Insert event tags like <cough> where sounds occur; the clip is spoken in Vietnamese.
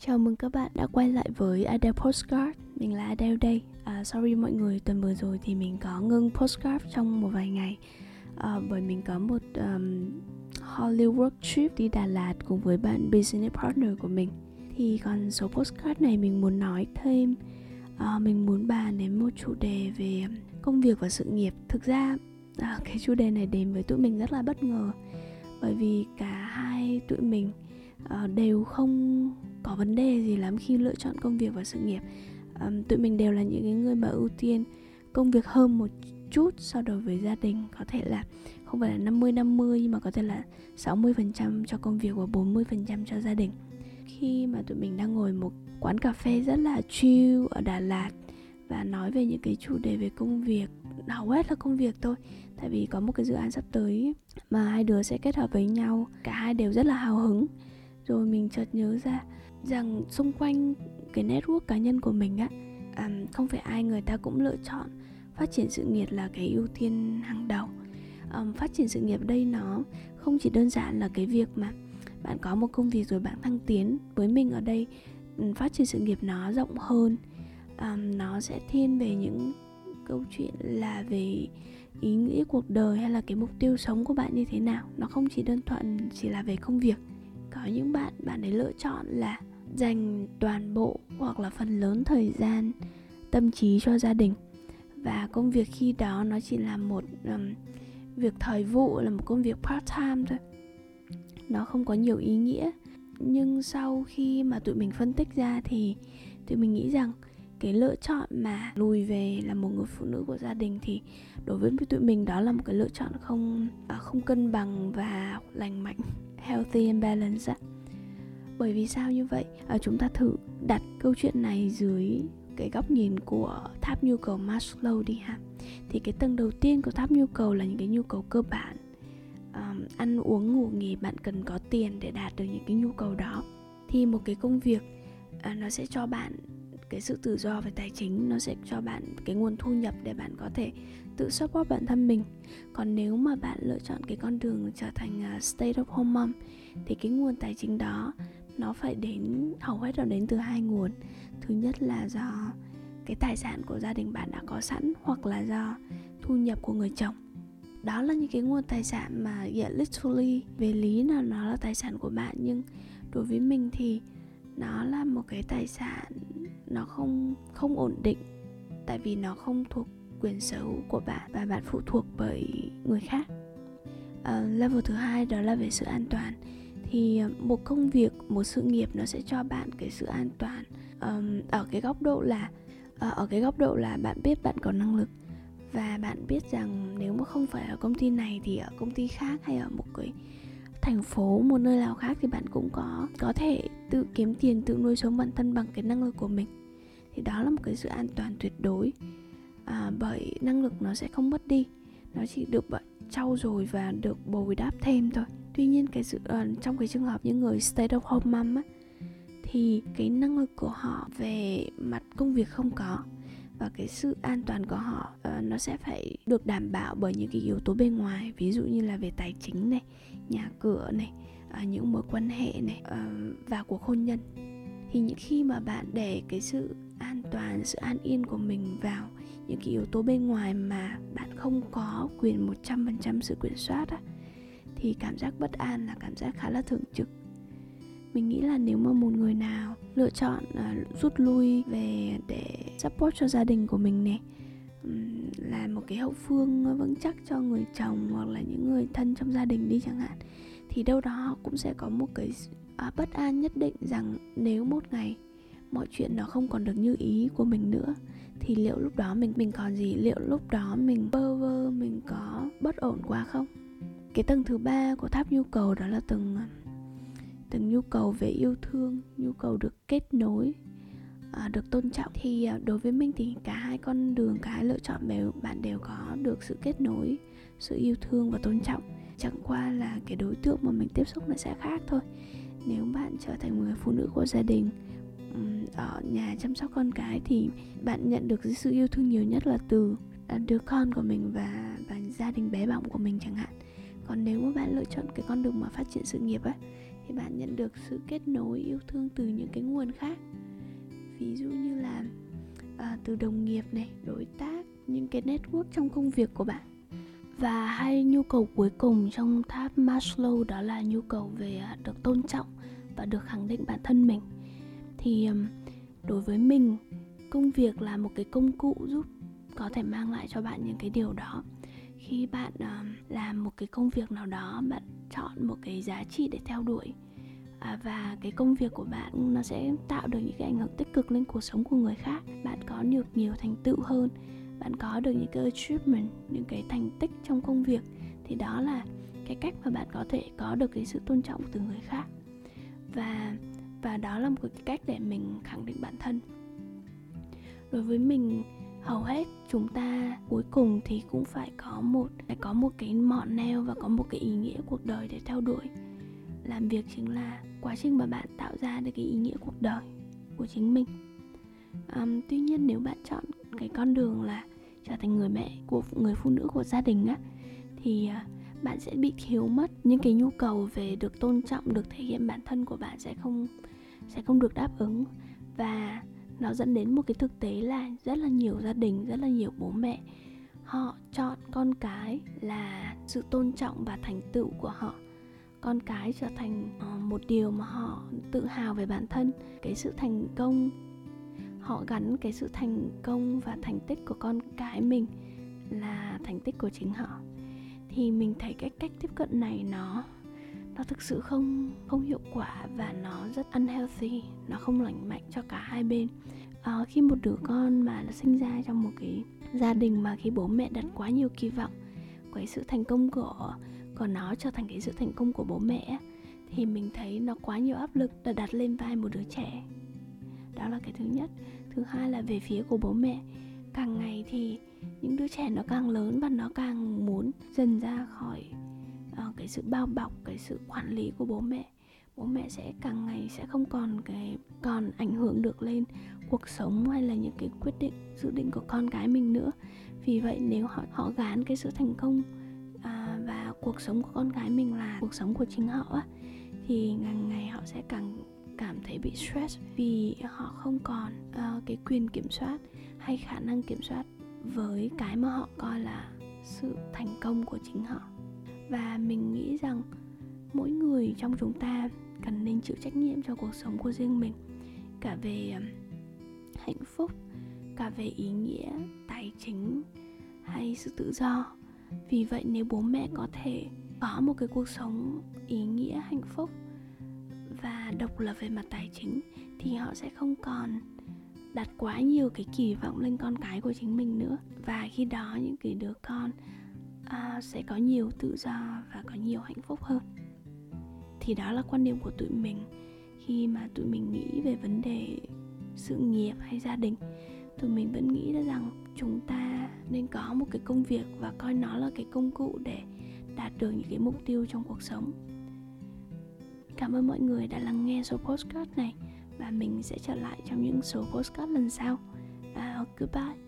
Chào mừng các bạn đã quay lại với Adele Postcard. Mình là Adele đây. À, Sorry mọi người, tuần vừa rồi thì mình có ngưng postcard trong một vài ngày. À, Bởi mình có một um, Hollywood trip đi Đà Lạt cùng với bạn business partner của mình. Thì còn số postcard này mình muốn nói thêm. À, Mình muốn bàn đến một chủ đề về um, công việc và sự nghiệp. Thực ra à, cái chủ đề này đến với tụi mình rất là bất ngờ. Bởi vì cả hai tụi mình à, đều không có vấn đề gì lắm khi lựa chọn công việc và sự nghiệp. Um, tụi mình đều là những cái người mà ưu tiên công việc hơn một chút so đối với gia đình. Có thể là không phải là 50 50 nhưng mà có thể là 60% cho công việc và 40% cho gia đình. Khi mà tụi mình đang ngồi một quán cà phê rất là chill ở Đà Lạt và nói về những cái chủ đề về công việc hầu hết là công việc thôi tại vì có một cái dự án sắp tới mà hai đứa sẽ kết hợp với nhau cả hai đều rất là hào hứng. Rồi mình chợt nhớ ra rằng xung quanh cái network cá nhân của mình á um, không phải ai người ta cũng lựa chọn phát triển sự nghiệp là cái ưu tiên hàng đầu. Um, phát triển sự nghiệp đây nó không chỉ đơn giản là cái việc mà bạn có một công việc rồi bạn thăng tiến. Với mình ở đây phát triển sự nghiệp nó rộng hơn. Um, nó sẽ thiên về những câu chuyện là về ý nghĩa cuộc đời hay là cái mục tiêu sống của bạn như thế nào. Nó không chỉ đơn thuần chỉ là về công việc có những bạn bạn ấy lựa chọn là dành toàn bộ hoặc là phần lớn thời gian tâm trí cho gia đình. Và công việc khi đó nó chỉ là một um, việc thời vụ là một công việc part time thôi. Nó không có nhiều ý nghĩa. Nhưng sau khi mà tụi mình phân tích ra thì tụi mình nghĩ rằng cái lựa chọn mà lùi về là một người phụ nữ của gia đình thì đối với tụi mình đó là một cái lựa chọn không à, không cân bằng và lành mạnh <laughs> healthy and balanced bởi vì sao như vậy? À, chúng ta thử đặt câu chuyện này dưới cái góc nhìn của tháp nhu cầu Maslow đi ha. Thì cái tầng đầu tiên của tháp nhu cầu là những cái nhu cầu cơ bản. Um, ăn uống ngủ nghỉ bạn cần có tiền để đạt được những cái nhu cầu đó. Thì một cái công việc uh, nó sẽ cho bạn cái sự tự do về tài chính nó sẽ cho bạn cái nguồn thu nhập để bạn có thể tự support bản thân mình. Còn nếu mà bạn lựa chọn cái con đường trở thành à, stay of home mom thì cái nguồn tài chính đó nó phải đến hầu hết là đến từ hai nguồn. Thứ nhất là do cái tài sản của gia đình bạn đã có sẵn hoặc là do thu nhập của người chồng. Đó là những cái nguồn tài sản mà yeah, literally về lý là nó là tài sản của bạn nhưng đối với mình thì nó là một cái tài sản nó không không ổn định. Tại vì nó không thuộc quyền sở hữu của bạn và bạn phụ thuộc bởi người khác. Uh, level thứ hai đó là về sự an toàn. Thì ờ, một công việc một sự nghiệp nó sẽ cho bạn cái sự an toàn um, ở cái góc độ là uh, ở cái góc độ là bạn biết bạn có năng lực. Và bạn biết rằng nếu mà không phải ở công ty này thì ở công ty khác hay ở một cái thành phố một nơi nào khác thì bạn cũng có có thể tự kiếm tiền tự nuôi sống bản thân bằng cái năng lực của mình. Thì đó là một cái sự an toàn tuyệt đối. À, bởi năng lực nó sẽ không mất đi. Nó chỉ được trau dồi và được bồi đáp thêm thôi. Tuy nhiên cái sự uh, trong cái trường hợp những người stay at home mom á thì cái năng lực của họ về mặt công việc không có và cái sự an toàn của họ uh, nó sẽ phải được đảm bảo bởi những cái yếu tố bên ngoài ví dụ như là về tài chính này nhà cửa này uh, những mối quan hệ này uh, và cuộc hôn nhân. Thì những khi mà bạn để cái sự an toàn sự an yên của mình vào những cái yếu tố bên ngoài mà bạn không có quyền 100% sự kiểm soát á, thì cảm giác bất an là cảm giác khá là thường trực mình nghĩ là nếu mà một người nào lựa chọn uh, rút lui về để support cho gia đình của mình này um, là một cái hậu phương vững chắc cho người chồng hoặc là những người thân trong gia đình đi chẳng hạn thì đâu đó cũng sẽ có một cái uh, bất an nhất định rằng nếu một ngày mọi chuyện nó không còn được như ý của mình nữa thì liệu lúc đó mình mình còn gì? Liệu lúc đó mình bơ vơ mình có bất ổn quá không? Cái tầng thứ ba của tháp nhu cầu đó là tầng từng nhu cầu về yêu thương nhu cầu được kết nối à, được tôn trọng. Thì à, đối với mình thì cả hai con đường cả hai lựa chọn đều bạn đều có được sự kết nối sự yêu thương và tôn trọng. Chẳng qua là cái đối tượng mà mình tiếp xúc nó sẽ khác thôi. Nếu bạn trở thành một người phụ nữ của gia đình ở nhà chăm sóc con cái thì bạn nhận được sự yêu thương nhiều nhất là từ đứa con của mình và và gia đình bé bỏng của mình chẳng hạn còn nếu mà bạn lựa chọn cái con đường mà phát triển sự nghiệp á thì bạn nhận được sự kết nối yêu thương từ những cái nguồn khác. Ví dụ như là à, từ đồng nghiệp này đối tác những cái network trong công việc của bạn. Và hai nhu cầu cuối cùng trong tháp Maslow đó là nhu cầu về à, được tôn trọng và được khẳng định bản thân mình. Thì đối với mình công việc là một cái công cụ giúp có thể mang lại cho bạn những cái điều đó khi bạn uh, làm một cái công việc nào đó bạn chọn một cái giá trị để theo đuổi à, và cái công việc của bạn nó sẽ tạo được những cái ảnh hưởng tích cực lên cuộc sống của người khác. Bạn có được nhiều thành tựu hơn bạn có được những cái achievement những cái thành tích trong công việc thì đó là cái cách mà bạn có thể có được cái sự tôn trọng từ người khác. Và và đó là một cái cách để mình khẳng định bản thân. Đối với mình hầu hết chúng ta cuối cùng thì cũng phải có một phải có một cái mọn neo và có một cái ý nghĩa cuộc đời để theo đuổi. Làm việc chính là quá trình mà bạn tạo ra được cái ý nghĩa cuộc đời của chính mình. Um, tuy nhiên nếu bạn chọn cái con đường là trở thành người mẹ của người phụ nữ của gia đình á thì uh, bạn sẽ bị thiếu mất những cái nhu cầu về được tôn trọng được thể hiện bản thân của bạn sẽ không sẽ không được đáp ứng. Và nó dẫn đến một cái thực tế là rất là nhiều gia đình, rất là nhiều bố mẹ, họ chọn con cái là sự tôn trọng và thành tựu của họ. Con cái trở thành ờ, một điều mà họ tự hào về bản thân, cái sự thành công. Họ gắn cái sự thành công và thành tích của con cái mình là thành tích của chính họ. Thì mình thấy cái cách tiếp cận này nó nó thực sự không không hiệu quả và nó rất unhealthy nó không lành mạnh cho cả hai bên. À, khi một đứa con mà nó sinh ra trong một cái gia đình mà khi bố mẹ đặt quá nhiều kỳ vọng cái sự thành công của của nó trở thành cái sự thành công của bố mẹ thì mình thấy nó quá nhiều áp lực đã đặt lên vai một đứa trẻ. Đó là cái thứ nhất. Thứ hai là về phía của bố mẹ càng ngày thì những đứa trẻ nó càng lớn và nó càng muốn dần ra khỏi Ờ, cái sự bao bọc cái sự quản lý của bố mẹ. Bố mẹ sẽ càng ngày sẽ không còn cái còn ảnh hưởng được lên cuộc sống hay là những cái quyết định dự định của con cái mình nữa. Vì vậy nếu họ họ gán cái sự thành công à, và cuộc sống của con cái mình là cuộc sống của chính họ á thì ngày ngày họ sẽ càng cảm thấy bị stress vì họ không còn uh, cái quyền kiểm soát hay khả năng kiểm soát với cái mà họ coi là sự thành công của chính họ và mình nghĩ rằng mỗi người trong chúng ta cần nên chịu trách nhiệm cho cuộc sống của riêng mình. Cả về hạnh phúc, cả về ý nghĩa, tài chính hay sự tự do. Vì vậy nếu bố mẹ có thể có một cái cuộc sống ý nghĩa, hạnh phúc và độc lập về mặt tài chính thì họ sẽ không còn đặt quá nhiều cái kỳ vọng lên con cái của chính mình nữa. Và khi đó những cái đứa con à, sẽ có nhiều tự do và có nhiều hạnh phúc hơn. Thì đó là quan điểm của tụi mình. Khi mà tụi mình nghĩ về vấn đề sự nghiệp hay gia đình tụi mình vẫn nghĩ ra rằng chúng ta nên có một cái công việc và coi nó là cái công cụ để đạt được những cái mục tiêu trong cuộc sống. Cảm ơn mọi người đã lắng nghe số postcard này và mình sẽ trở lại trong những số postcard lần sau. Uh, goodbye.